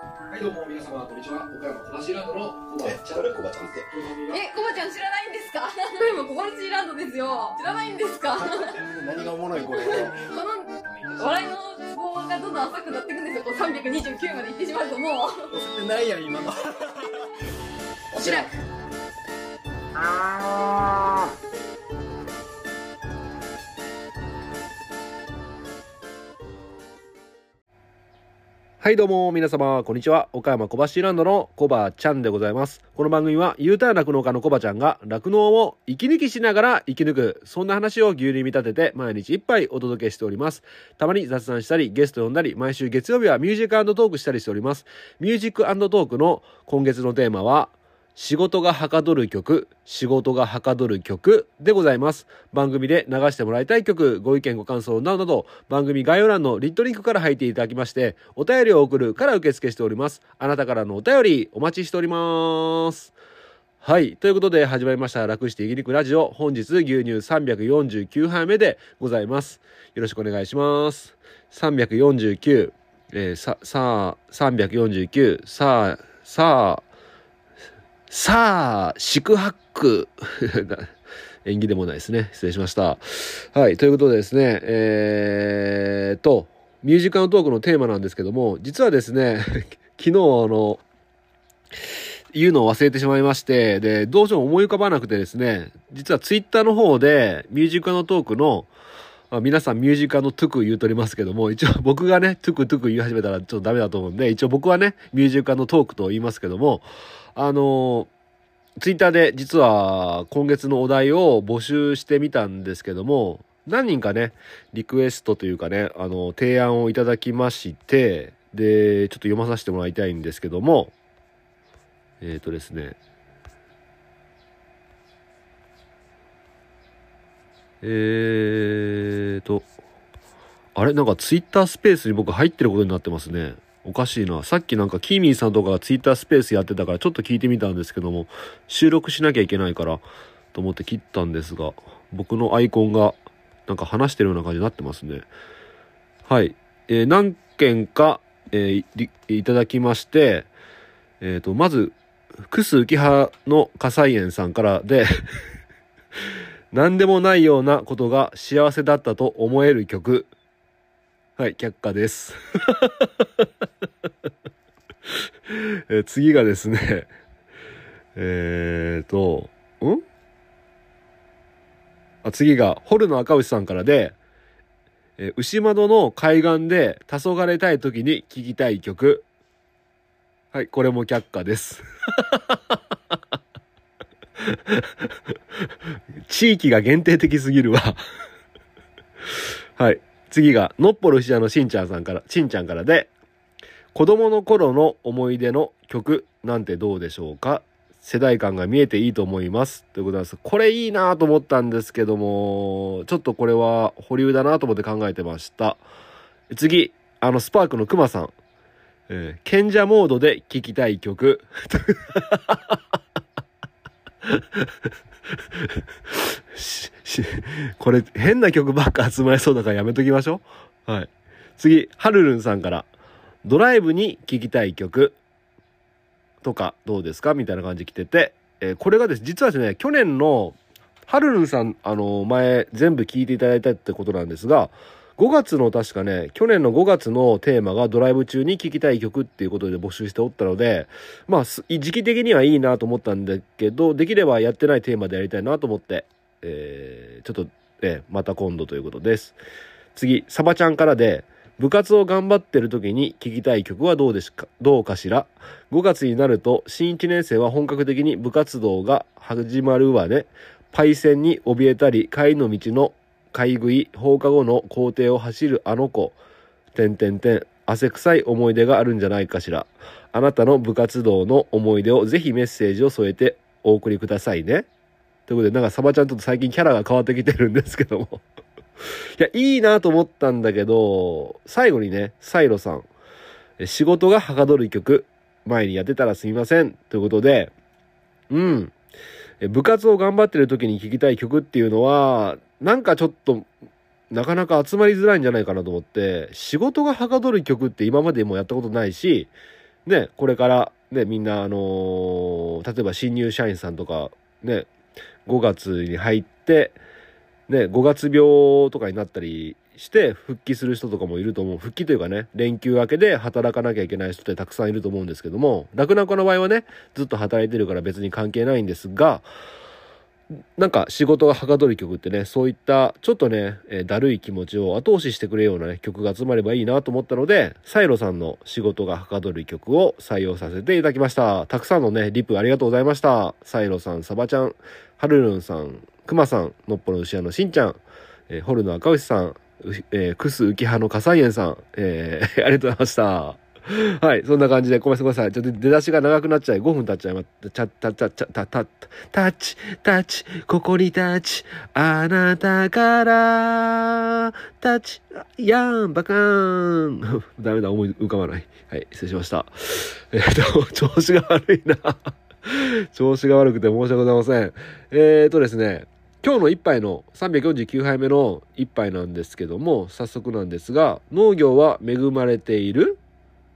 はい、どうも皆様、こんにちは。岡山小橋ランドのコバちゃん。誰コバちゃんってえ、コバちゃん知らないんですか？今小林ランドですよ。知らないんですかこ何がおもろいこれの笑いのツボがどんどん浅くなっていくんですよ。こう329まで行ってしまうともう。押せてないやん今の おしらく。はいどうも皆様こんにちは。岡山小橋ランドのコバちゃんでございます。この番組は U ターン酪農家のコバちゃんが酪農を息抜きしながら生き抜くそんな話を牛乳に見立てて毎日一杯お届けしております。たまに雑談したりゲスト呼んだり毎週月曜日はミュージックトークしたりしております。ミュージックトークの今月のテーマは仕事がはかどる曲、仕事がはかどる曲でございます。番組で流してもらいたい曲、ご意見ご感想などなど、番組概要欄のリットリンクから入っていただきまして、お便りを送るから受付しております。あなたからのお便りお待ちしております。はい。ということで始まりました、楽して生き抜くラジオ。本日牛乳349杯目でございます。よろしくお願いします。349、えー、さ、さあ、349、さあ、さあ、さあ、宿泊。縁起でもないですね。失礼しました。はい。ということでですね、えーと、ミュージカルトークのテーマなんですけども、実はですね、昨日あの、言うのを忘れてしまいまして、で、どうしても思い浮かばなくてですね、実はツイッターの方で、ミュージカルトークの、まあ、皆さんミュージカルのトゥク言うとりますけども、一応僕がね、トゥクトゥク言い始めたらちょっとダメだと思うんで、一応僕はね、ミュージカルのトークと言いますけども、あのツイッターで実は今月のお題を募集してみたんですけども、何人かね、リクエストというかね、あの、提案をいただきまして、で、ちょっと読まさせてもらいたいんですけども、えっ、ー、とですね、えーと、あれ？なんかツイッタースペースに僕入ってることになってますね。おかしいな。さっきなんかキーミーさんとかがツイッタースペースやってたからちょっと聞いてみたんですけども、収録しなきゃいけないからと思って切ったんですが、僕のアイコンがなんか話してるような感じになってますね。はい。えー何件か、えーいただきまして、えっ、と、まず、クス浮葉の火災園さんからで、何でもないようなことが幸せだったと思える曲。はい、却下です。え次がですね、えーと、ん？あ次が、ホルの赤牛さんからで、え牛窓の海岸で黄昏たい時に聴きたい曲。はい、これも却下です。地域が限定的すぎるわ。はい。次が、のっぽるしのしんちゃんさんから、しんちゃんからで、子供の頃の思い出の曲なんてどうでしょうか？世代間が見えていいと思います。ということです。これいいなと思ったんですけども、ちょっとこれは保留だなと思って考えてました。次、あの、スパークのくまさん。えー賢者モードで聴きたい曲。しこれ変な曲ばっか集まりそうだからやめときましょう。はい。次、はるるんさんから、ドライブに聴きたい曲とかどうですかみたいな感じ来てて、えーこれがです、実はですね、去年の、はるるんさん、あの、前全部聴いていただいたってことなんですが、5月の確かね、去年の5月のテーマがドライブ中に聴きたい曲っていうことで募集しておったので、まあ、時期的にはいいなと思ったんだけど、できればやってないテーマでやりたいなと思って、えーちょっと、えーまた今度ということです。次、サバちゃんからで、部活を頑張ってる時に聴きたい曲はどうですか、どうかしら ?5 月になると、新1年生は本格的に部活動が始まるわね。パイセンに怯えたり、帰りの道の買い食い、放課後の校庭を走るあの子、てんてんてん、汗臭い思い出があるんじゃないかしら。あなたの部活動の思い出をぜひメッセージを添えてお送りくださいね。ということで、なんかサバちゃんちょっと最近キャラが変わってきてるんですけども。いや、いいなと思ったんだけど、最後にね、サイロさん、仕事がはかどる曲、前にやってたらすみません。ということで、うん。部活を頑張ってる時に聴きたい曲っていうのは、なんかちょっと、なかなか集まりづらいんじゃないかなと思って、仕事がはかどる曲って今までもやったことないし、ね、これからね、みんな、あのー例えば新入社員さんとか、ね、5月に入って、ね、5月病とかになったりして復帰する人とかもいると思う。復帰というかね、連休明けで働かなきゃいけない人ってたくさんいると思うんですけども、楽な子の場合はね、ずっと働いてるから別に関係ないんですが、なんか仕事がはかどる曲ってね、そういったちょっとね、えーだるい気持ちを後押ししてくれるようなね、曲が集まればいいなと思ったので、サイロさんの仕事がはかどる曲を採用させていただきました。たくさんのね、リプありがとうございました。サイロさん、サバちゃん、ハルルンさん、クマさん、のっぽの牛屋のしんちゃん、えーホルの赤牛さん、えークス浮葉の火災園さん、えー ありがとうございました。はい、そんな感じで、ごめんなさい。ちょっと出だしが長くなっちゃい、5分経っちゃいまた、ちゃ、た、た、た、た、た、タッチ、タッチ、ここにタッチ、あなたから、タッチ、やん、バカーン。ダメだ、思い浮かばない。はい、失礼しました。えっと、調子が悪いな。調子が悪くて申し訳ございません。えーとですね、今日の一杯の349杯目の一杯なんですけども、早速なんですが、農業は恵まれている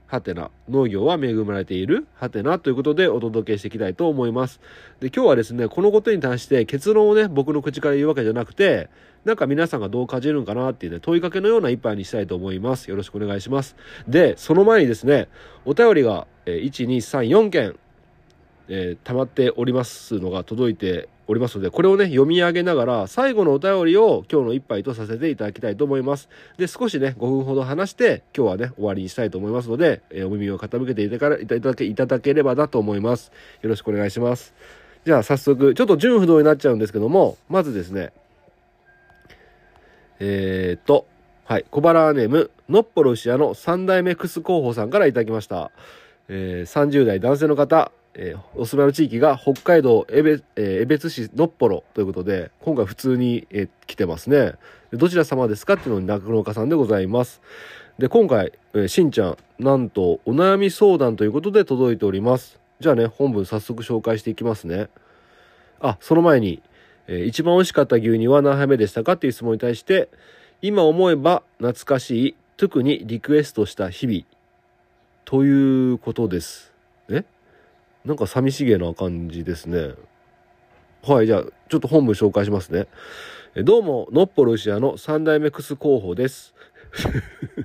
はてな。農業は恵まれているはてなということでお届けしていきたいと思います。で、今日はですね、このことに対して結論をね、僕の口から言うわけじゃなくて、なんか皆さんがどう感じるのかなっていうね、問いかけのような一杯にしたいと思います。よろしくお願いします。で、その前にですね、お便りが、え1、2、3、4件、えー溜まっておりますのが届いておりますので、これをね、読み上げながら、最後のお便りを今日の一杯とさせていただきたいと思います。で、少しね、5分ほど話して、今日はね、終わりにしたいと思いますので、えーお耳を傾けていただいただけいただければなと思います。よろしくお願いします。じゃあ早速、ちょっと順不動になっちゃうんですけども、まずですね、えー、っと、はい、小腹ネーム、のっぽろ牛屋の三代目クス候補さんからいただきました。えー30代男性の方、えーお住まいの地域が北海道江別,、えー江別市のっぽろということで、今回普通に、えー来てますね。どちら様ですかっていうのに酪農家さんでございます。で、今回、えーしんちゃん、なんとお悩み相談ということで届いております。じゃあね、本文早速紹介していきますね。あ、その前に、えー一番美味しかった牛乳は何杯目でしたかっていう質問に対して、今思えば懐かしい、特にリクエストした日々、ということです。なんか寂しげな感じですね。はい、じゃあ、ちょっと本文紹介しますね。えどうも、のっぽろシアの三代目クス候補です。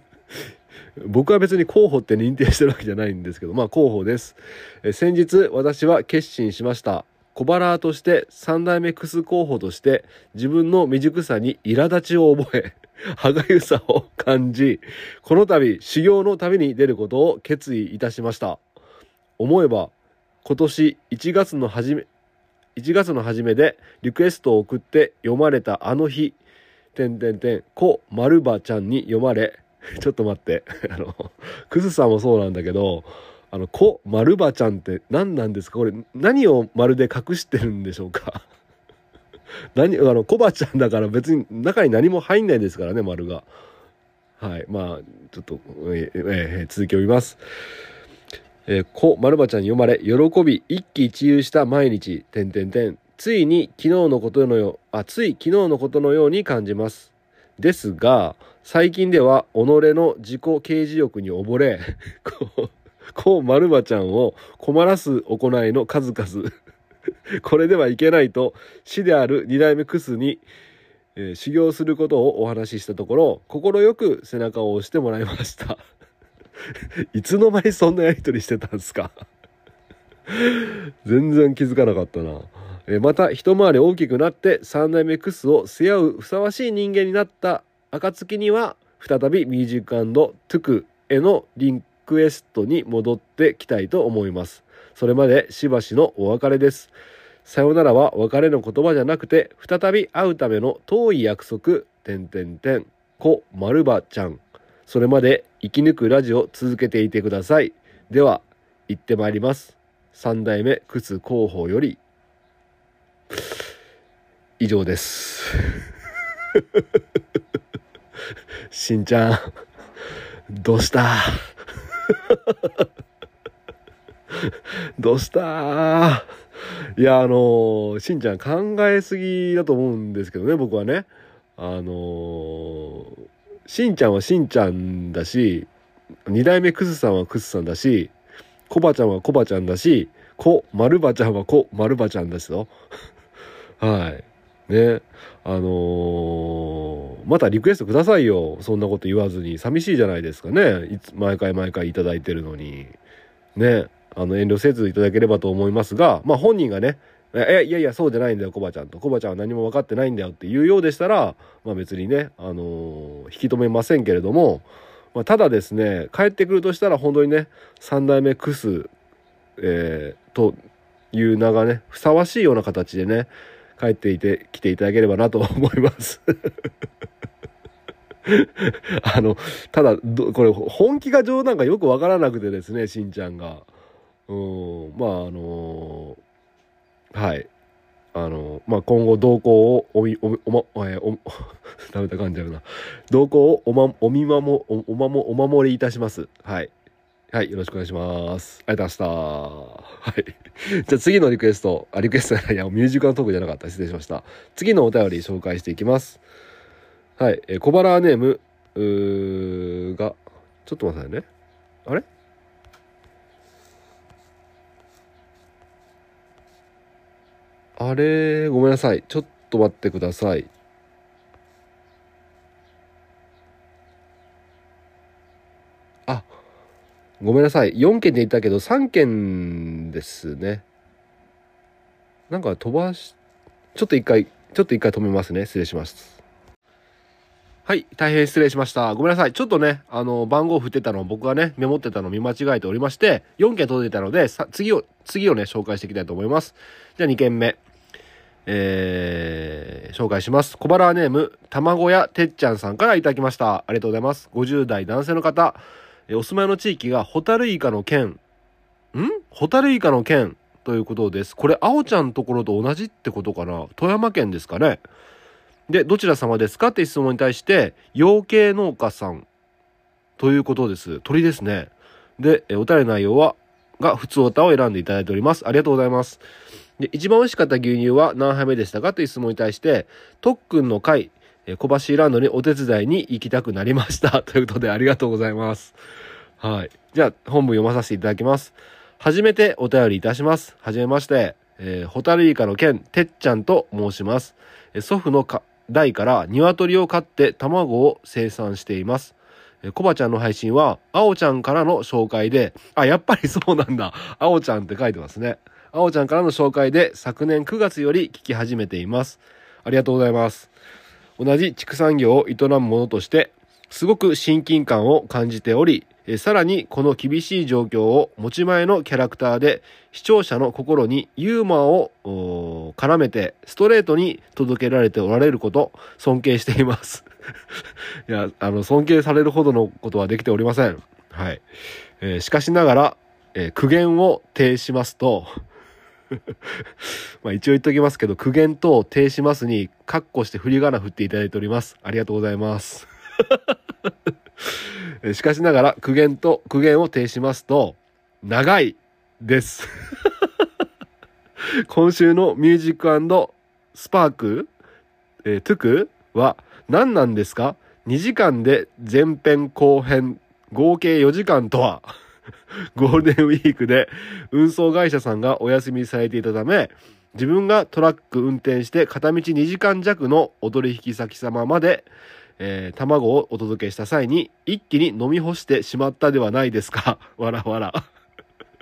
僕は別に候補って認定してるわけじゃないんですけど、まあ候補です。え先日、私は決心しました。小腹として三代目クス候補として自分の未熟さに苛立ちを覚え、歯がゆさを感じ、この度修行の旅に出ることを決意いたしました。思えば今年1月の初め、1月の初めでリクエストを送って読まれたあの日、てんてんてん、こまるばちゃんに読まれ、ちょっと待って、あの、クズさんもそうなんだけど、あの、こまるばちゃんって何なんですか？これ何をまるで隠してるんでしょうか？何、あの、コバちゃんだから別に中に何も入んないですからね、丸が。はい。まあ、ちょっと、えーえー続きを読みます。えー、こ、まるばちゃんに読まれ、喜び、一喜一憂した毎日、てんてんてん。ついに昨日のことのよう、あ、つい昨日のことのように感じます。ですが、最近では己の自己啓示欲に溺れ、こう、こう、まるばちゃんを困らす行いの数々。これではいけないと、師である二代目クスに、えー修行することをお話ししたところ、快く背中を押してもらいました。いつの間にそんなやりとりしてたんですか？全然気づかなかったな。えまた、一回り大きくなって三代目クスを背負うふさわしい人間になった暁には、再びミュージックトゥクへのリクエストに戻ってきたいと思います。それまでしばしのお別れです。さよならは別れの言葉じゃなくて、再び会うための遠い約束、てんてんてん、こ、まるばちゃん。それまで生き抜くラジオ続けていてください。では、行ってまいります。三代目靴広報より、以上です。しんちゃん、どうした？どうした？いや、あのしんちゃん考えすぎだと思うんですけどね、僕はね。あのしんちゃんはしんちゃんだし、二代目クスさんはクスさんだし、コバちゃんはコバちゃんだし、コ、マルバちゃんはコ、マルバちゃんですよ。はい。ね。あのーまたリクエストくださいよ。そんなこと言わずに。寂しいじゃないですかね。いつ、毎回毎回いただいてるのに。ね。あの、遠慮せずいただければと思いますが、まあ本人がね、え、いやいや、そうじゃないんだよ、コバちゃんと。コバちゃんは何も分かってないんだよっていうようでしたら、まあ別にね、あのー引き止めませんけれども、まあ、ただですね、帰ってくるとしたら本当にね、三代目クス、えーという名がね、ふさわしいような形でね、帰っていて、来ていただければなと 思います。あの、ただ、これ、本気が冗談かよくわからなくてですね、しんちゃんが。うん、まあ、あのはい。あの、まあ、今後動向をおみ、おみ、おま、えお、ダメだ、噛んじゃうな。動向をおま、お見守、お、おまも、お守りいたします。はい。はい、よろしくお願いします。ありがとうございました。はい。じゃあ次のリクエスト、あ、リクエストじゃないや、ミュージカルトークじゃなかった。失礼しました。次のお便り紹介していきます。はい、えー小腹ネーム、うーが、ちょっと待ってね。あれ？あれ、ごめんなさい。ちょっと待ってください。あ、ごめんなさい。4件で言ったけど、3件ですね。なんか飛ばし、ちょっと一回、ちょっと一回止めますね。失礼します。はい、大変失礼しました。ごめんなさい。ちょっとね、あの、番号振ってたの僕がね、メモってたの見間違えておりまして、4件届いたので、さ次を、次をね、紹介していきたいと思います。じゃあ2件目。えー、紹介します。小腹ネーム、卵屋てっちゃんさんからいただきました。ありがとうございます。50代男性の方。えーお住まいの地域がホタルイカの県。ん？ホタルイカの県ということです。これ、青ちゃんところと同じってことかな？富山県ですかねで、どちら様ですか？って質問に対して、養鶏農家さんということです。鳥ですね。で、えお便りの内容は、が、普通おたを選んでいただいております。ありがとうございます。で、一番美味しかった牛乳は何杯目でしたかという質問に対して、特訓の会、小橋ランドにお手伝いに行きたくなりました。ということで、ありがとうございます。はい。じゃあ、本文読まさせていただきます。初めてお便りいたします。はじめまして。えーホタルイカの県、てっちゃんと申します。祖父の代から鶏を飼って卵を生産しています。えーコバちゃんの配信は、あおちゃんからの紹介で、あ、やっぱりそうなんだ。あおちゃんって書いてますね。あおちゃんからの紹介で、昨年9月より聞き始めています。ありがとうございます。同じ畜産業を営む者として、すごく親近感を感じており、さらにこの厳しい状況を持ち前のキャラクターで視聴者の心にユーモアを絡めてストレートに届けられておられること尊敬しています。いや、あの、尊敬されるほどのことはできておりません。はい。えーしかしながら、えー苦言を呈しますと、まあ一応言っときますけど、苦言と呈しますに、カッコして振り仮名振っていただいております。ありがとうございます。しかしながら、苦言と、苦言を呈しますと、長いです。今週のミュージックスパーク、えートゥクは何なんですか ?2 時間で前編後編合計4時間とは ゴールデンウィークで運送会社さんがお休みされていたため自分がトラック運転して片道2時間弱のお取引先様まで、えー卵をお届けした際に一気に飲み干してしまったではないですか？わらわら。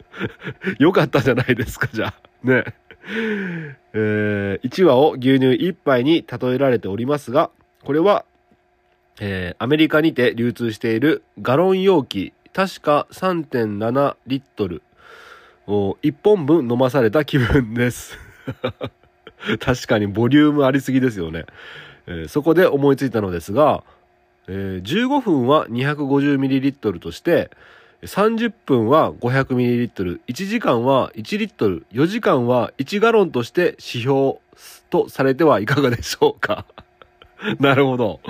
よかったじゃないですか、じゃあ。ね。え1話を牛乳1杯に例えられておりますが、これは、えーアメリカにて流通しているガロン容器、確か3.7リットルを1本分飲まされた気分です。確かにボリュームありすぎですよね。えーそこで思いついたのですが、えー15分は 250ml として、30分は 500ml、1時間は1リットル、4時間は1ガロンとして指標とされてはいかがでしょうか？なるほど。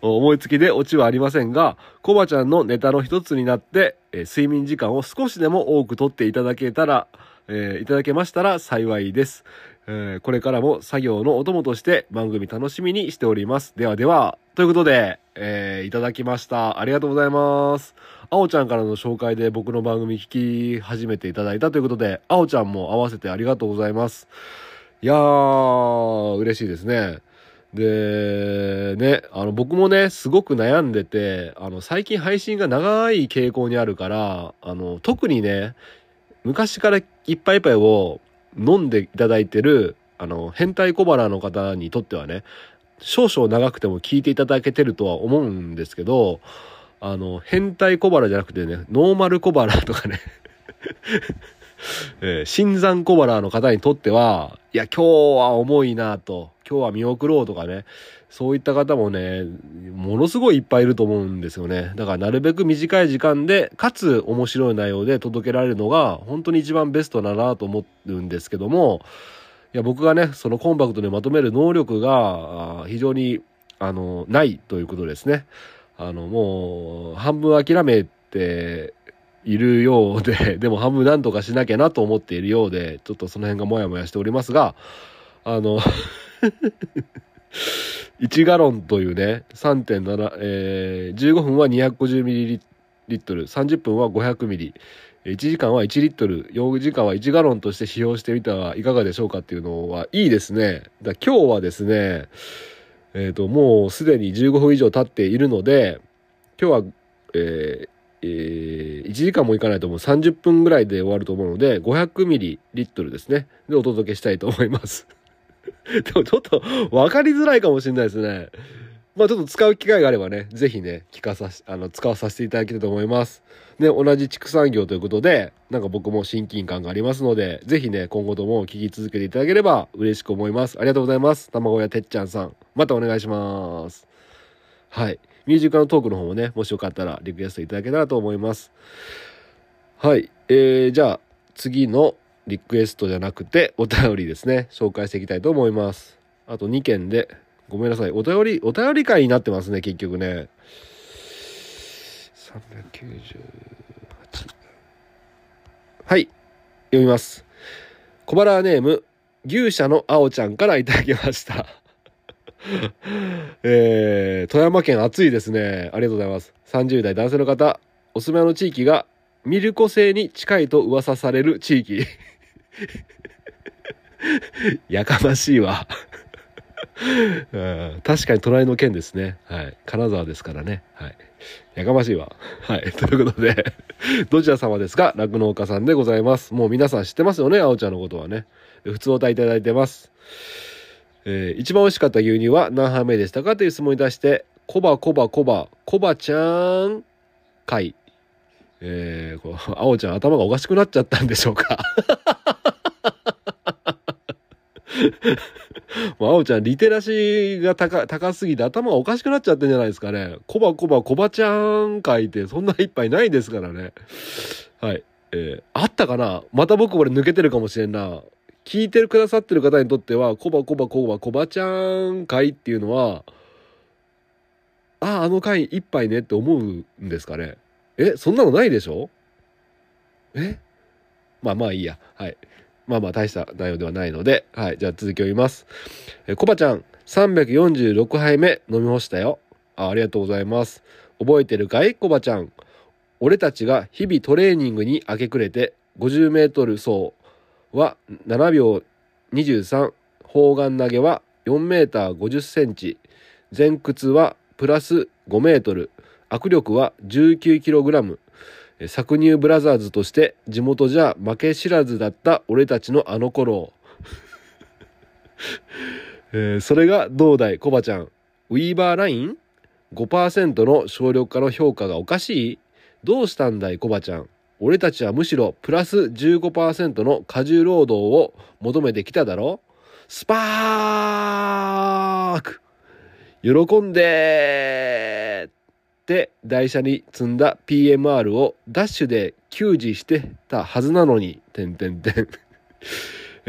思いつきでオチはありませんが、コバちゃんのネタの一つになって、え睡眠時間を少しでも多くとっていただけたらえーいただけましたら幸いです。えーこれからも作業のお供として番組楽しみにしております。ではでは、ということで、えーいただきました。ありがとうございます。あおちゃんからの紹介で僕の番組聞き始めていただいたということで、あおちゃんも合わせてありがとうございます。いやー、嬉しいですね。で、ね、あの、僕もね、すごく悩んでて、あの、最近配信が長い傾向にあるから、あの、特にね、昔からいっぱいいっぱいを飲んでいただいてる、あの、変態小腹の方にとってはね、少々長くても聞いていただけてるとは思うんですけど、あの、変態小腹じゃなくてね、ノーマル小腹とかね、えー新山小腹の方にとっては、いや、今日は重いなと、今日は見送ろうとかね、そういった方もね、ものすごいいっぱいいると思うんですよね。だからなるべく短い時間で、かつ面白い内容で届けられるのが、本当に一番ベストだなと思うんですけども、いや、僕がね、そのコンパクトにまとめる能力が、非常に、あの、ないということですね。あの、もう、半分諦めているようで、でも半分なんとかしなきゃなと思っているようで、ちょっとその辺がモヤモヤしておりますが、あの、1ガロンというね、3.7、えー、15分は 250ml、30分は 500ml、1時間は1リットル、4時間は1ガロンとして使用してみてはいかがでしょうかっていうのはいいですね。だ今日はですね、えっ、と、もうすでに15分以上経っているので、今日は、えーえー1時間もいかないと思う30分ぐらいで終わると思うので、500ミリリットルですね。で、お届けしたいと思います。でもちょっと分かりづらいかもしれないですね。まあちょっと使う機会があればね、ぜひね、聞かさし、あの、使わさせていただきたいと思います。で、同じ畜産業ということで、なんか僕も親近感がありますので、ぜひね、今後とも聞き続けていただければ嬉しく思います。ありがとうございます。卵屋てっちゃんさん。またお願いします。はい。ミュージカルトークの方もね、もしよかったらリクエストいただけたらと思います。はい。えー、じゃあ、次のリクエストじゃなくて、お便りですね、紹介していきたいと思います。あと2件で、ごめんなさい。お便り、お便り会になってますね、結局ね。398。はい。読みます。小腹ネーム、牛舎のあおちゃんからいただきました。えー、富山県暑いですね。ありがとうございます。30代男性の方、お住まいの地域がミルコ星に近いと噂される地域。やかましいわ。うん確かに隣の県ですね。はい。金沢ですからね。はい。やかましいわ。はい。ということで、どちら様ですか？酪農家さんでございます。もう皆さん知ってますよね、あおちゃんのことはね。普通お歌いただいてます。えー一番美味しかった牛乳は何杯目でしたか？という質問に対して、コバコバコバ、コバちゃん、会。えー、こう、あおちゃん頭がおかしくなっちゃったんでしょうか？もうあおちゃんリテラシーが高高すぎて頭がおかしくなっちゃってんじゃないですかね。コバコバコバちゃん会ってそんな一杯ないですからね。はい。えーあったかな？また僕これ抜けてるかもしれんな。聞いてくださってる方にとっては、コバコバコバコバちゃん会っていうのは、ああ、あの会一杯ねって思うんですかね。え、そんなのないでしょ？え？まあまあいいや。はい。まあまあ大した内容ではないので、はい。じゃあ続きを言います。え、コバちゃん、346杯目飲み干したよ。あありがとうございます。覚えてるかい？コバちゃん。俺たちが日々トレーニングに明け暮れて、50メートル走は7秒23、砲丸投げは4メーター50センチ、前屈はプラス5メートル、握力は19キログラム、搾乳ブラザーズとして地元じゃ負け知らずだった俺たちのあの頃。えーそれがどうだいコバちゃん。ウィーバーライン ?5% の省力化の評価がおかしい？どうしたんだいコバちゃん。俺たちはむしろプラス15%の過重労働を求めてきただろ？スパーク！喜んでー！って台車に積んだ PMR をダッシュで給仕してたはずなのに、てんてんてん。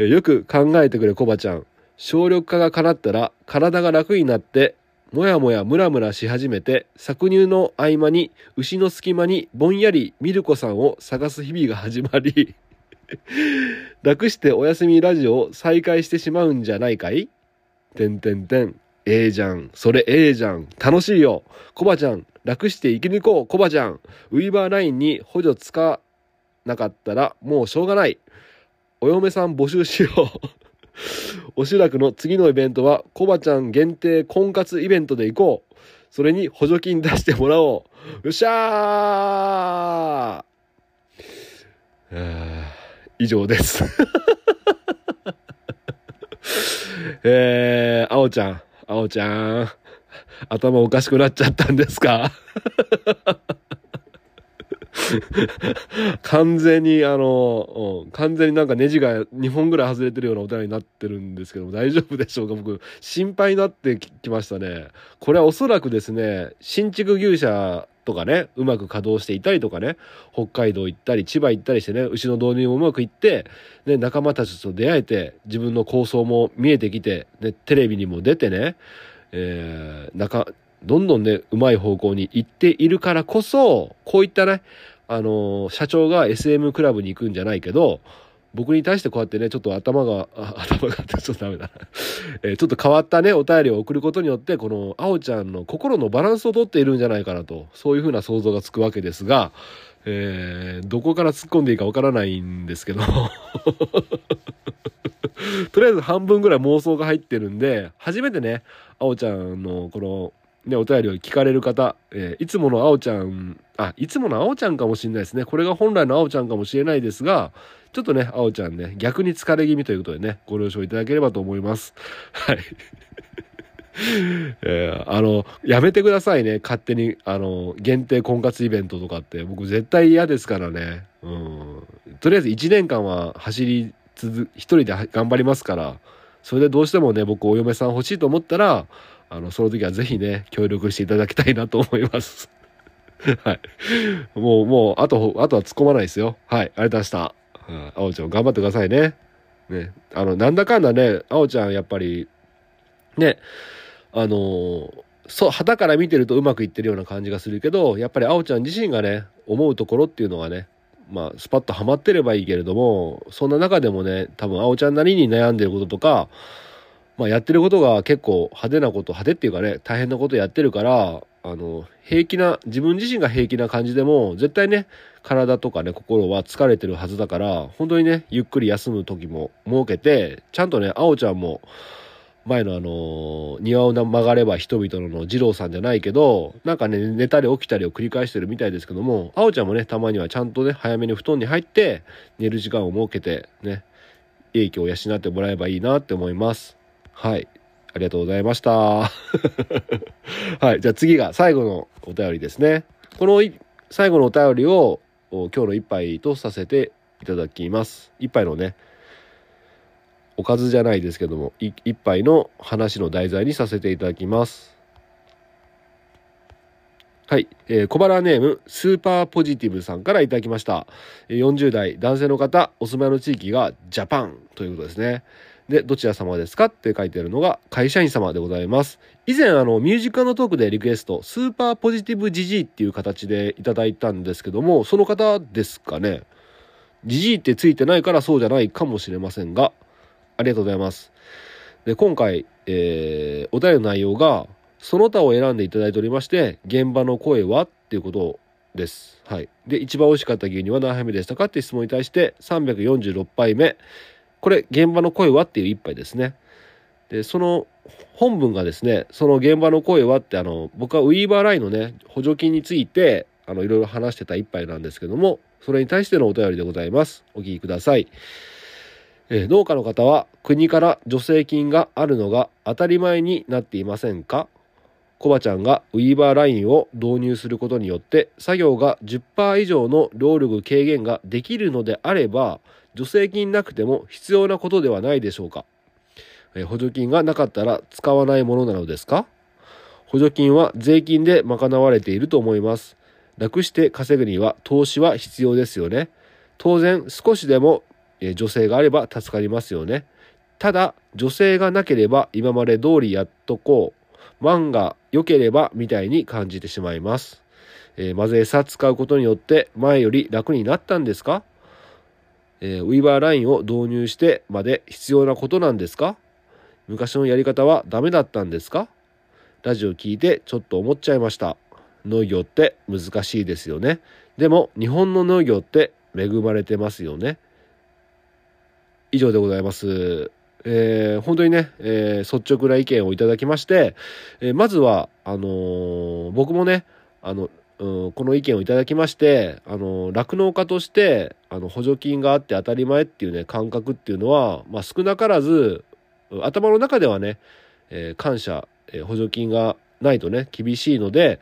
よく考えてくれコバちゃん。省力化が叶ったら体が楽になって、もやもやムラムラし始めて、搾乳の合間に牛の隙間にぼんやりミルコさんを探す日々が始まり、楽してお休みラジオを再開してしまうんじゃないかい？てんてんてん。ええじゃん。それええじゃん。楽しいよ。コバちゃん、楽して生き抜こう。コバちゃん。ウィーバーラインに補助つかなかったらもうしょうがない。お嫁さん募集しよう。おしらくの次のイベントは、コバちゃん限定婚活イベントで行こう。それに補助金出してもらおう。よっしゃー以上です。えー、あおちゃん、あおちゃん、頭おかしくなっちゃったんですか？完全にあの、うん完全になんかネジが2本ぐらい外れてるようなお便りになってるんですけども大丈夫でしょうか？僕心配になってきましたね。これはおそらくですね新築牛舎とかねうまく稼働していたりとかね北海道行ったり千葉行ったりしてね牛の導入もうまくいって、ね、仲間たちと出会えて自分の構想も見えてきて、ね、テレビにも出てね、えー、中どんどんねうまい方向に行っているからこそこういったねあのー社長が SM クラブに行くんじゃないけど僕に対してこうやってねちょっと頭が 頭がちょっとダメだな、えーちょっと変わったねお便りを送ることによってこのあおちゃんの心のバランスをとっているんじゃないかなとそういうふうな想像がつくわけですが、えーどこから突っ込んでいいかわからないんですけど。とりあえず半分ぐらい妄想が入ってるんで初めてねあおちゃんのこのね、お便りを聞かれる方、えーいつものあおちゃん、あ、いつものあおちゃんかもしれないですね。これが本来のあおちゃんかもしれないですが、ちょっとね、あおちゃんね、逆に疲れ気味ということでね、ご了承いただければと思います。はい。えーあの、やめてくださいね。勝手に、あの、限定婚活イベントとかって。僕絶対嫌ですからね。うん。とりあえず1年間は走り続、一人で頑張りますから、それでどうしてもね、僕お嫁さん欲しいと思ったら、あの、その時はぜひね、協力していただきたいなと思います。はい。もう、もう、あと、あとは突っ込まないですよ。はい。ありがとうございました。うんあおちゃん頑張ってくださいね。ね。あの、なんだかんだね、あおちゃんやっぱり、ね、あのーそう、旗から見てるとうまくいってるような感じがするけど、やっぱりあおちゃん自身がね、思うところっていうのがね、まあ、スパッとはまってればいいけれども、そんな中でもね、多分あおちゃんなりに悩んでることとか、まあ、やってることが結構派手なこと、派手っていうかね、大変なことやってるから、あの、平気な、自分自身が平気な感じでも、絶対ね、体とかね、心は疲れてるはずだから、本当にね、ゆっくり休む時も設けて、ちゃんとね、あおちゃんも、前のあの、庭を曲がれば人々の二郎さんじゃないけど、なんかね、寝たり起きたりを繰り返してるみたいですけども、あおちゃんもね、たまにはちゃんとね、早めに布団に入って、寝る時間を設けて、ね、影響を養ってもらえばいいなって思います。はい。ありがとうございました。はい。じゃあ次が最後のお便りですね。この最後のお便りを今日の一杯とさせていただきます。一杯のね、おかずじゃないですけども、一杯の話の題材にさせていただきます。はい、えー小腹ネームスーパーポジティブさんからいただきました。40代男性の方、お住まいの地域がジャパンということですね。で、どちら様ですかって書いてあるのが会社員様でございます。以前あのミュージカルのトークでリクエスト、スーパーポジティブジジイっていう形でいただいたんですけども、その方ですかね。ジジイってついてないからそうじゃないかもしれませんが、ありがとうございます。で、今回、えーお便りの内容が、その他を選んでいただいておりまして、現場の声はっていうことです。はい。で、一番美味しかった牛乳は何杯目でしたかって質問に対して、346杯目。これ、現場の声はっていう一杯ですね。で、その本文がですね、その現場の声はって、あの、僕はウィーバーラインのね、補助金について、あの、いろいろ話してた一杯なんですけども、それに対してのお便りでございます。お聞きください。え農家の方は国から助成金があるのが当たり前になっていませんか？コバちゃんがウィーバーラインを導入することによって作業が10%以上の労力軽減ができるのであれば助成金なくても必要なことではないでしょうか、え補助金がなかったら使わないものなのですか？補助金は税金で賄われていると思います楽して稼ぐには投資は必要ですよね当然少しでもえ女性があれば助かりますよね。ただ、女性がなければ今まで通りやっとこう。万が良ければみたいに感じてしまいます。えー、マゼ餌使うことによって前より楽になったんですか、えーウィーバーラインを導入してまで必要なことなんですか？昔のやり方はダメだったんですか？ラジオ聞いてちょっと思っちゃいました。農業って難しいですよね。でも日本の農業って恵まれてますよね。以上でございます。えー本当にね、えー率直な意見をいただきまして、えーまずはあのー僕もねあのうんこの意見をいただきまして、酪農家としてあの補助金があって当たり前っていうね感覚っていうのは、まあ、少なからず頭の中ではね、えー感謝、えー補助金がないとね厳しいので、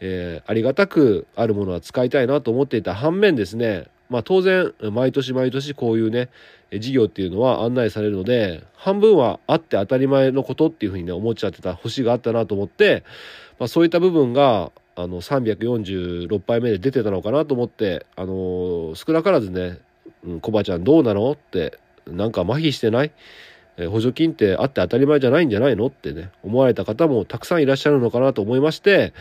えーありがたくあるものは使いたいなと思っていた反面ですね、まあ、当然毎年毎年こういうね事業っていうのは案内されるので半分はあって当たり前のことっていうふうにね思っちゃってた節があったなと思って、まあ、そういった部分があの346杯目で出てたのかなと思って、あの少なからずね「うん、コバちゃんどうなの?」って「なんか麻痺してない?」補助金ってあって当たり前じゃないんじゃないのってね思われた方もたくさんいらっしゃるのかなと思いまして、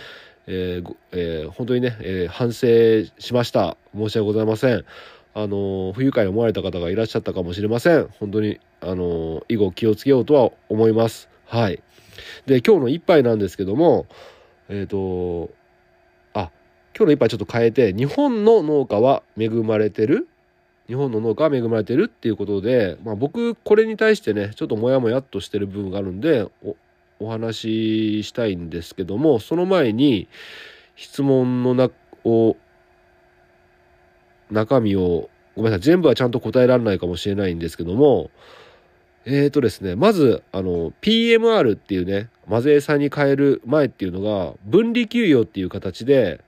えーえー本当にね、えー反省しました申し訳ございませんあの不愉快に思われた方がいらっしゃったかもしれません本当にあの以後気をつけようとは思いますはいで今日の一杯なんですけどもえっ、と今日の一杯ちょっと変えて日本の農家は恵まれてる？日本の農家は恵まれてるっていうことで、まあ、僕これに対してねちょっとモヤモヤっとしてる部分があるんでおお話ししたいんですけどもその前に質問のなを中身をごめんなさい全部はちゃんと答えられないかもしれないんですけどもえーとですねまずあの PMR っていうねマゼ餌に変える前っていうのが分離給与っていう形で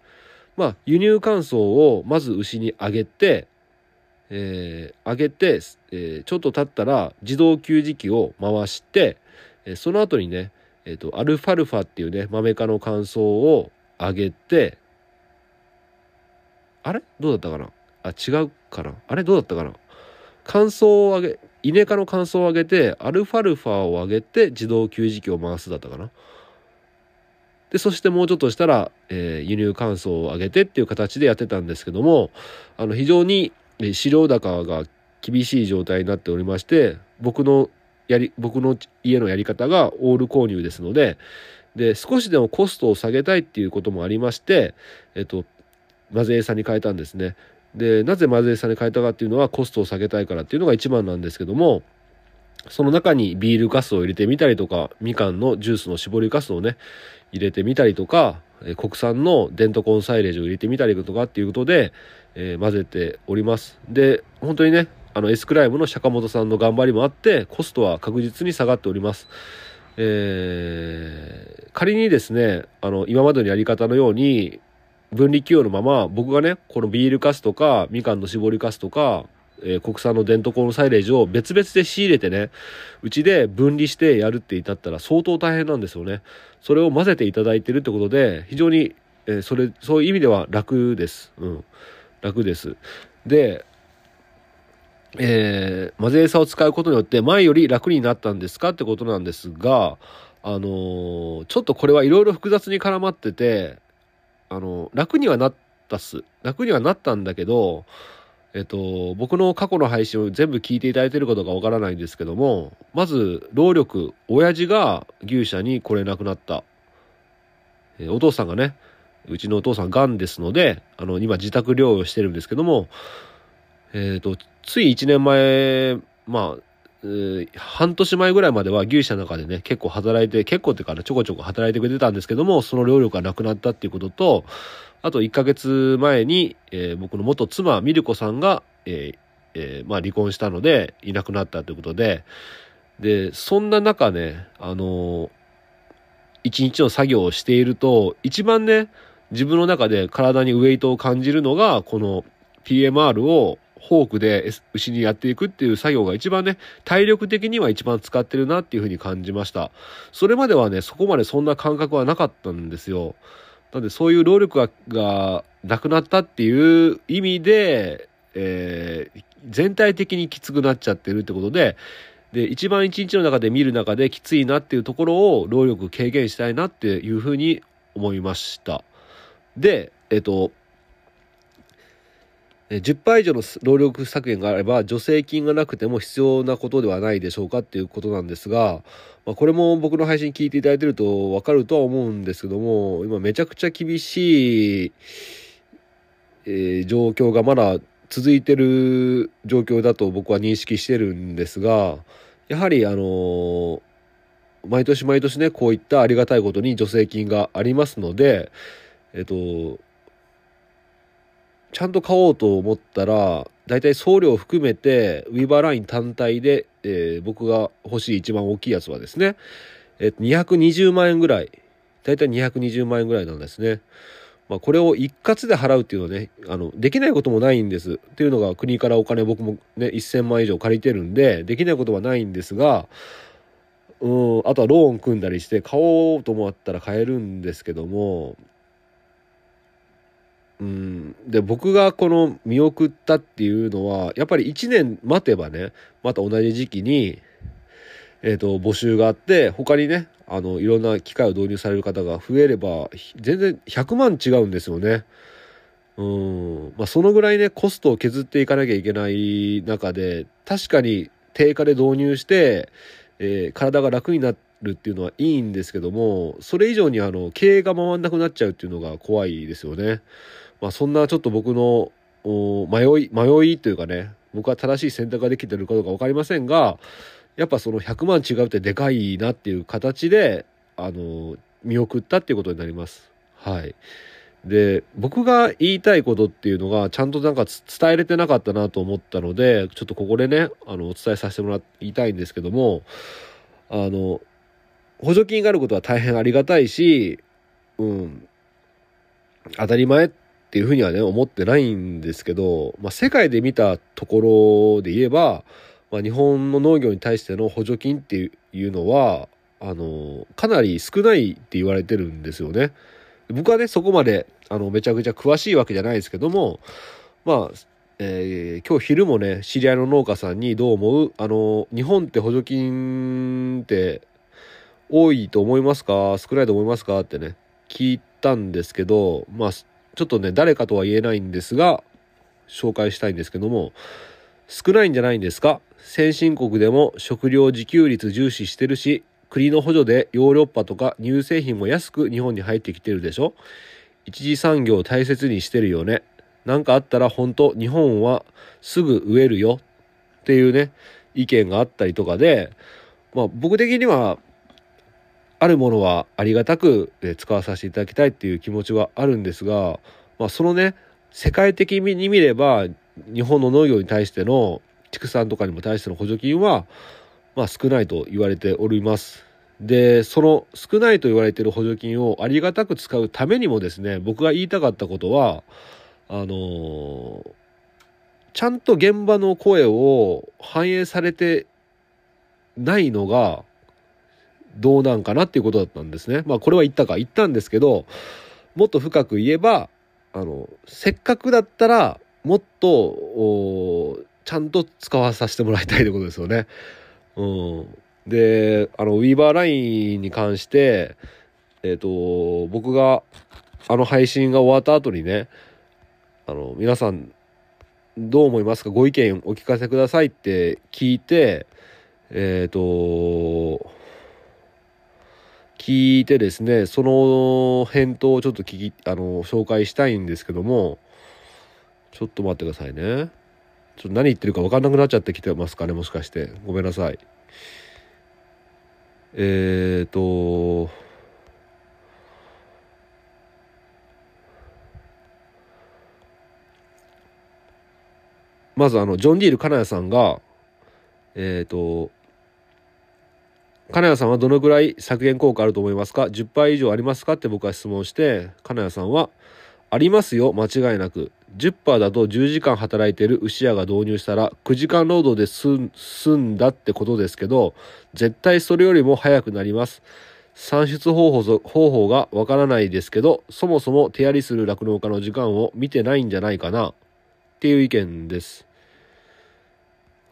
まあ輸入乾燥をまず牛にあげてえー上げて、えーちょっと経ったら自動給餌器を回して、えーその後にね、えーとアルファルファっていうねマメ科の乾燥を上げてあれ？どうだったかな？あ違うかな？あれ？どうだったかな？乾燥を上げイネ科の乾燥を上げてアルファルファを上げて自動給餌器を回すだったかな？でそしてもうちょっとしたら、えー輸入乾燥を上げてっていう形でやってたんですけどもあの非常に飼料高が厳しい状態になっておりまして僕のやり僕の家のやり方がオール購入ですのでで少しでもコストを下げたいっていうこともありまして、えっと、マゼ餌に変えたんですね。でなぜマゼ餌に変えたかっていうのはコストを下げたいからっていうのが一番なんですけどもその中にビールカスを入れてみたりとかみかんのジュースの搾りカスをね入れてみたりとか国産のデントコンサイレージを入れてみたりとかっていうことで、えー混ぜております。で本当にねあの S クライムの釈本さんの頑張りもあってコストは確実に下がっております。えー仮にですねあの今までのやり方のように分離給与のまま僕がねこのビールカスとかみかんの搾りカスとか、えー国産のデントコンサイレージを別々で仕入れてねうちで分離してやるって至ったら相当大変なんですよね。それを混ぜていただいてるってことで非常に、えーそれそういう意味では楽です。うん。楽です。でえー混ぜ餌を使うことによって前より楽になったんですかってことなんですがあのーちょっとこれはいろいろ複雑に絡まっててあの楽にはなったっす。楽にはなったんだけどえっと僕の過去の配信を全部聞いていただいてることがわからないんですけどもまず労力親父が牛舎に来れなくなった、えお父さんがねうちのお父さん癌ですのであの今自宅療養してるんですけどもえっ、とつい1年前まあ半年前ぐらいまでは牛舎の中でね結構働いて結構っていうかねちょこちょこ働いてくれてたんですけどもその労力がなくなったっていうこととあと1ヶ月前に、えー僕の元妻ミルコさんが、えーえーまあ、離婚したのでいなくなったということででそんな中ねあのー一日の作業をしていると一番ね自分の中で体にウェイトを感じるのがこの PMR をフォークで牛にやっていくっていう作業が一番ね体力的には一番使ってるなっていうふうに感じました。それまではねそこまでそんな感覚はなかったんですよ。なんでそういう労力ががなくなったっていう意味で、えー全体的にきつくなっちゃってるってことでで一番一日の中で見る中できついなっていうところを労力軽減したいなっていうふうに思いました。でえっと10倍以上の労力削減があれば助成金がなくても必要なことではないでしょうかっていうことなんですが、まあ、これも僕の配信聞いていただいてると分かるとは思うんですけども今めちゃくちゃ厳しい、えー状況がまだ続いてる状況だと僕は認識してるんですがやはりあのー毎年毎年ねこういったありがたいことに助成金がありますのでえっとちゃんと買おうと思ったら大体送料含めてウィバーライン単体で、えー僕が欲しい一番大きいやつはですね、えっと220万円ぐらい大体220万円ぐらいなんですね。まあ、これを一括で払うっていうのはねあのできないこともないんですっていうのが国からお金僕もね1000万以上借りてるんでできないことはないんですがうんあとはローン組んだりして買おうと思ったら買えるんですけどもうんで僕がこの見送ったっていうのはやっぱり1年待てばねまた同じ時期に、えー、と募集があって他にねあのいろんな機械を導入される方が増えれば全然100万違うんですよね。うんまあ、そのぐらいねコストを削っていかなきゃいけない中で確かに定価で導入して、えー体が楽になるっていうのはいいんですけどもそれ以上にあの経営が回んなくなっちゃうっていうのが怖いですよね。まあ、そんなちょっと僕の迷い迷いというかね僕は正しい選択ができてるかどうか分かりませんがやっぱその100万違うってでかいなっていう形であの見送ったっていうことになります。はいで僕が言いたいことっていうのがちゃんとなんか伝えれてなかったなと思ったのでちょっとここでねあのお伝えさせてもらいたいんですけどもあの補助金があることは大変ありがたいし、うん、当たり前ってていうふうにはね思ってないんですけど、まあ、世界で見たところで言えば、まあ、日本の農業に対しての補助金っていうのはあのかなり少ないって言われてるんですよね。僕はねそこまであのめちゃくちゃ詳しいわけじゃないですけどもまあ、えー今日昼もね知り合いの農家さんにどう思う？あの日本って補助金って多いと思いますか？少ないと思いますか？ってね聞いたんですけどまあちょっとね誰かとは言えないんですが紹介したいんですけども少ないんじゃないんですか？先進国でも食料自給率重視してるし国の補助でヨーロッパとか乳製品も安く日本に入ってきてるでしょ？一次産業を大切にしてるよね。なんかあったら本当日本はすぐ植えるよっていうね意見があったりとかでまあ僕的にはあるものはありがたく使わさせていただきたいっていう気持ちはあるんですが、まあ、そのね世界的に見れば日本の農業に対しての畜産とかにも対しての補助金は、まあ、少ないと言われております。でその少ないと言われている補助金をありがたく使うためにもですね僕が言いたかったことはあのーちゃんと現場の声を反映されてないのがどうなんかなっていうことだったんですね。まあこれは言ったか言ったんですけどもっと深く言えばあのせっかくだったらもっとちゃんと使わさせてもらいたいってことですよね。うん、であのウィーバーラインに関してえっ、と僕があの配信が終わった後にねあの皆さんどう思いますか？ご意見お聞かせくださいって聞いてえっ、と聞いてですねその返答をちょっと聞きあの紹介したいんですけどもちょっと待ってくださいね。ちょっと何言ってるか分かんなくなっちゃってきてますかねもしかして。ごめんなさい。えーとまずあのジョン・ディール金谷さんがえっ、と金谷さんはどのぐらい削減効果あると思いますか？10倍以上ありますかって僕は質問して金谷さんはありますよ間違いなく。10%だと10時間働いてる牛屋が導入したら9時間労働で済んだってことですけど絶対それよりも早くなります。算出方法方法がわからないですけどそもそも手やりする酪農家の時間を見てないんじゃないかな。っていう意見です。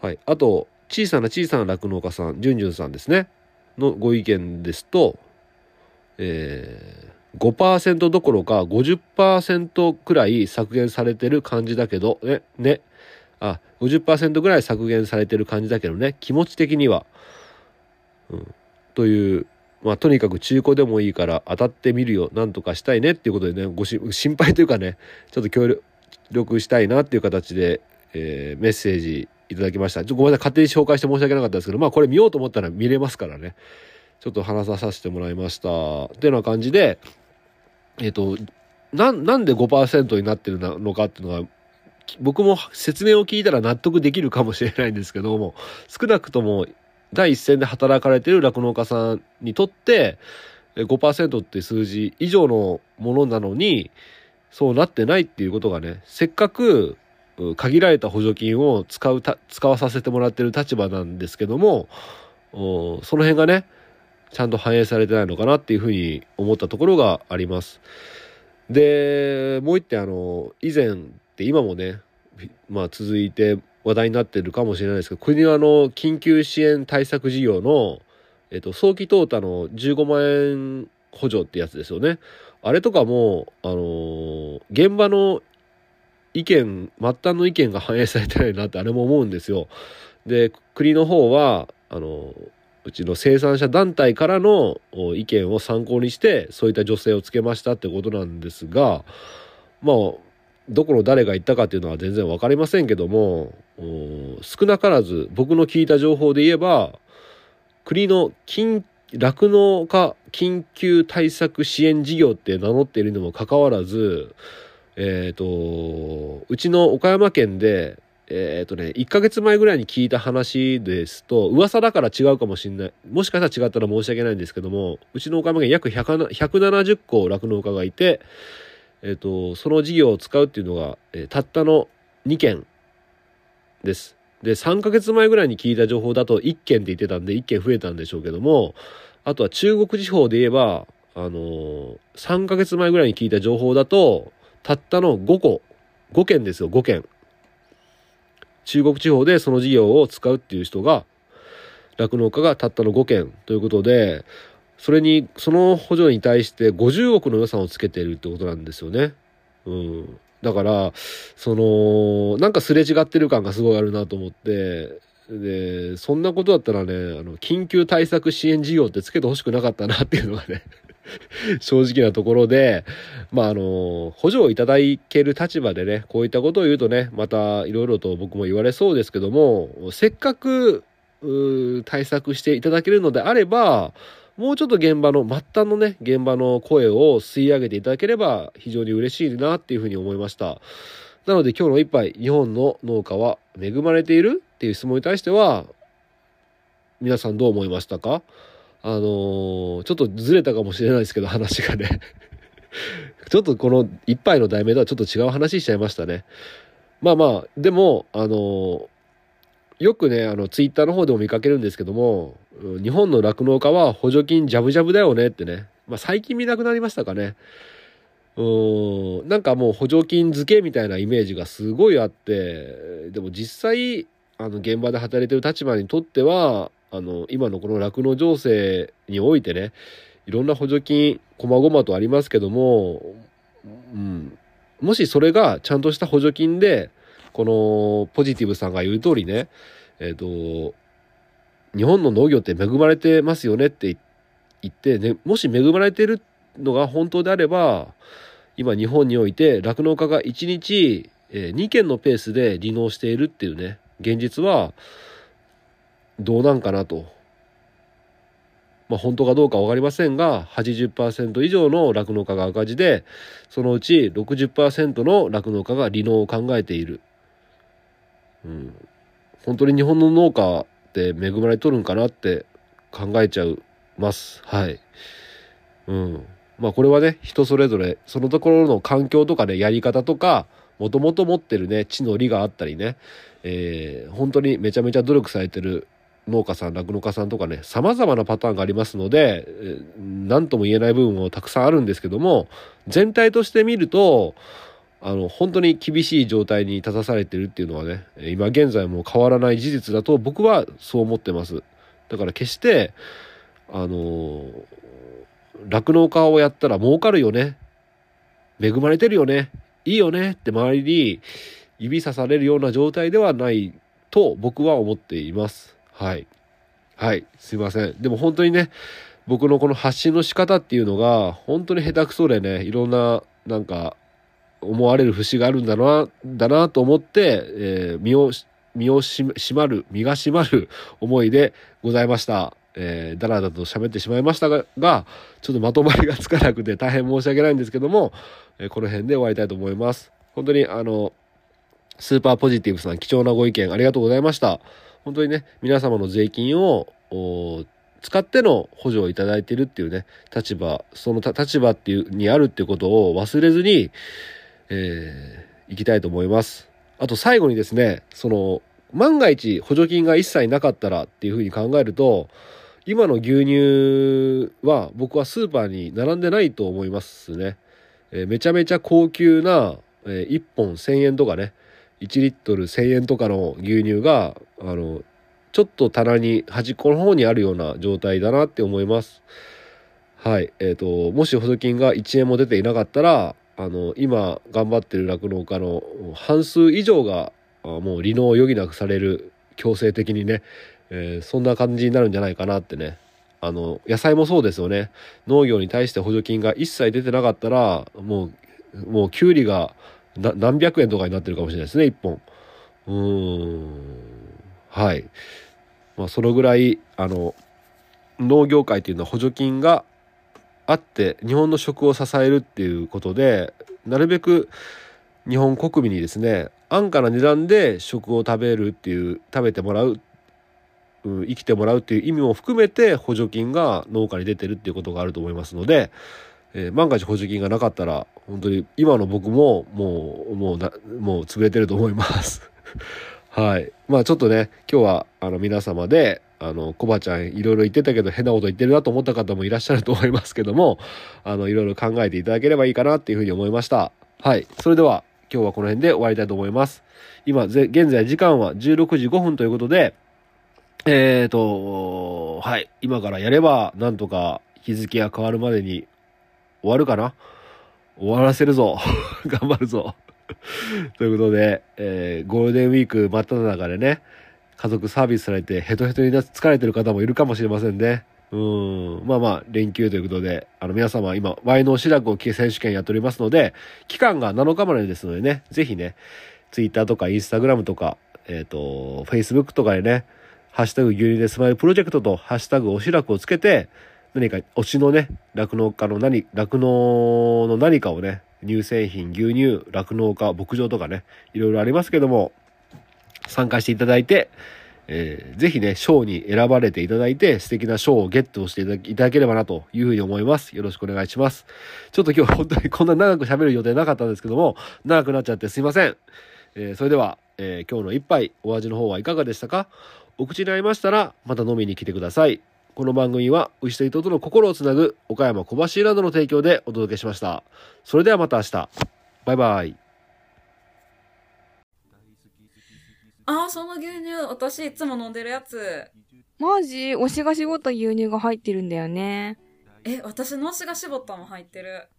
はい。あと小さな小さな酪農家さんじゅんじゅんさんですね。のご意見ですと、えー5%どころか50%くらい削減されてる感じだけど、ね、ね、あ、50%ぐらい削減されてる感じだけどね、気持ち的には。うん。という、まあ、とにかく中古でもいいから当たってみるよ、なんとかしたいねっていうことでね、ご心配というかね、ちょっと協力したいなっていう形で、えー、メッセージいただきました。ちょっとごめんなさい、勝手に紹介して申し訳なかったですけど、まあこれ見ようと思ったら見れますからね。ちょっと話させてもらいました。っていうような感じで、えっ、ー、と、な、なんで5%になってるのかっていうのが、僕も説明を聞いたら納得できるかもしれないんですけども、少なくとも第一線で働かれてる酪農家さんにとって、5%って数字以上のものなのに、そうなってないっていうことがね、せっかく限られた補助金を使う使わさせてもらってる立場なんですけども、その辺がね、ちゃんと反映されてないのかなっていうふうに思ったところがあります。で、もう一点あの、以前って今もね、まあ続いて話題になってるかもしれないですけど、国はあの、緊急支援対策事業の、えっと、早期淘汰の15万円補助ってやつですよね。あれとかも、あの、現場の意見、末端の意見が反映されてないなってあれも思うんですよ。で、国の方は、あの、うちの生産者団体からの意見を参考にしてそういった助成をつけましたってことなんですがまあどこの誰が言ったかっていうのは全然分かりませんけども少なからず僕の聞いた情報で言えば国の酪農家緊急対策支援事業って名乗っているにもかかわらずえっ、ー、とうちの岡山県でえっ、ー、とね、1ヶ月前ぐらいに聞いた話ですと、噂だから違うかもしんない。もしかしたら違ったら申し訳ないんですけども、うちの岡山県約170個酪農家がいて、えっ、ー、と、その事業を使うっていうのが、え、たったの2件です。で、3ヶ月前ぐらいに聞いた情報だと1件って言ってたんで、1件増えたんでしょうけども、あとは中国地方で言えば、あのー、3ヶ月前ぐらいに聞いた情報だと、たったの5個、5件ですよ、5件。中国地方でその事業を使うっていう人が酪農家がたったの5件ということでそれにその補助に対して50億の予算をつけているってことなんですよね。うん、だからそのなんかすれ違ってる感がすごいあるなと思ってでそんなことだったらねあの緊急対策支援事業ってつけてほしくなかったなっていうのがね 正直なところで、まあ、あの、補助をいただける立場でね、こういったことを言うとね、またいろいろと僕も言われそうですけども、せっかく、対策していただけるのであれば、もうちょっと現場の、末端のね、現場の声を吸い上げていただければ非常に嬉しいなっていうふうに思いました。なので今日の一杯、日本の農家は恵まれているっていう質問に対しては、皆さんどう思いましたか？あのー、ちょっとずれたかもしれないですけど、話がね ちょっとこの一杯の題名とはちょっと違う話しちゃいましたね。まあまあ、でも、あのー、よくね、あの、ツイッターの方でも見かけるんですけども、日本の酪農家は補助金ジャブジャブだよねってね。まあ最近見なくなりましたかね。うん、なんかもう補助金付けみたいなイメージがすごいあって、でも実際、あの、現場で働いてる立場にとっては、あの、今のこの酪農情勢においてね、いろんな補助金、細々とありますけども、うん、もしそれがちゃんとした補助金で、このポジティブさんが言う通りね、えっ、ー、と、日本の農業って恵まれてますよねって言って、ね、もし恵まれてるのが本当であれば、今日本において酪農家が1日、え2件のペースで離農しているっていうね、現実は、どうなんかなと。まあ、本当かどうか分かりませんが80%以上の酪農家が赤字でそのうち60%の酪農家が離農を考えている、うん、本当に日本の農家って恵まれとるんかなって考えちゃいます。はい。うん。まあこれはね人それぞれそのところの環境とかねやり方とかもともと持ってるね地の利があったりね、えー、本当にめちゃめちゃ努力されてる農家さん酪農家さんとかね様々なパターンがありますので何とも言えない部分もたくさんあるんですけども全体として見るとあの本当に厳しい状態に立たされてるっていうのはね今現在も変わらない事実だと僕はそう思ってますだから決してあの酪農家をやったら儲かるよね。恵まれてるよね。いいよねって周りに指さされるような状態ではないと僕は思っています。はい。はい。すいません。でも本当にね、僕のこの発信の仕方っていうのが本当に下手くそでね、いろんななんか思われる節があるんだな、だなと思って、えー身を、身を締まる、身が締まる思いでございました。えー、だらだと喋ってしまいましたが、がちょっとまとまりがつかなくて大変申し訳ないんですけども、えーこの辺で終わりたいと思います。本当にあの、スーパーポジティブさん貴重なご意見ありがとうございました。本当にね、皆様の税金を使っての補助をいただいているっていうね、立場、その立場っていう、にあるっていうことを忘れずに、えー、いきたいと思います。あと最後にですね、その、万が一補助金が一切なかったらっていうふうに考えると、今の牛乳は僕はスーパーに並んでないと思いますね。えーめちゃめちゃ高級な、え1本1000円とかね、1リットル1000円とかの牛乳が、あの、ちょっと棚に端っこの方にあるような状態だなって思います。はい。えっ、と、もし補助金が1円も出ていなかったら、あの、今頑張ってる酪農家の半数以上が、もう離農を余儀なくされる、強制的にね、えーそんな感じになるんじゃないかなってね。あの、野菜もそうですよね。農業に対して補助金が一切出てなかったら、もう、もう、きゅうりが何百円とかになってるかもしれないですね、一本。うーん。はい。まあ、そのぐらい、あの、農業界っていうのは補助金があって、日本の食を支えるっていうことで、なるべく日本国民にですね、安価な値段で食を食べるっていう、食べてもらう、うん、生きてもらうっていう意味も含めて補助金が農家に出てるっていうことがあると思いますので、えー万が一補助金がなかったら本当に今の僕ももうもうもう潰れてると思います。はい。まあちょっとね今日はあの皆様であのコバちゃんいろいろ言ってたけど変なこと言ってるなと思った方もいらっしゃると思いますけどもあのいろいろ考えていただければいいかなっていうふうに思いました。はい。それでは今日はこの辺で終わりたいと思います。今現在時間は16時5分ということでえーと、はい。今からやれば、なんとか日付が変わるまでに終わるかな？終わらせるぞ。頑張るぞ。ということで、えーゴールデンウィーク真っ只中でね、家族サービスされてヘトヘトになって疲れてる方もいるかもしれませんね。うん。まあまあ、連休ということで、あの皆様今、ワイの志らくを選手権やっておりますので、期間が7日までですのでね、ぜひね、ツイッターとかインスタグラムとか、えっ、と、フェイスブックとかでね、ハッシュタグ牛乳でスマイルプロジェクトとハッシュタグおしらくをつけて、何か推しのね、酪農家の何、酪農の何かをね、乳製品、牛乳、酪農家、牧場とかね、いろいろありますけども、参加していただいて、えーぜひね、賞に選ばれていただいて、素敵な賞をゲットしていただければなというふうに思います。よろしくお願いします。ちょっと今日本当にこんな長く喋る予定なかったんですけども、長くなっちゃってすいません。えーそれでは、えー今日の一杯、お味の方はいかがでしたか？お口に合いましたら、また飲みに来てください。この番組は、牛と人との心をつなぐ、岡山小橋ランドの提供でお届けしました。それではまた明日。バイバイ。あー、その牛乳、私いつも飲んでるやつ。マジ？推しが絞った牛乳が入ってるんだよね。え、私の足が絞ったの入ってる。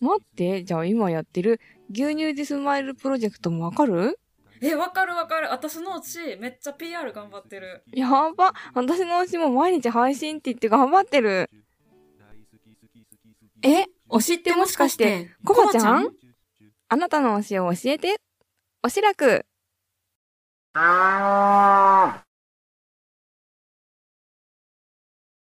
待って、じゃあ今やってる牛乳でスマイルプロジェクトもわかる？え、わかるわかる。私のうちめっちゃ PR 頑張ってる。やば。私の推しも毎日配信って言って頑張ってる。え、推しってもしかして、コバちゃん？あなたの推しを教えて。おしらく。あー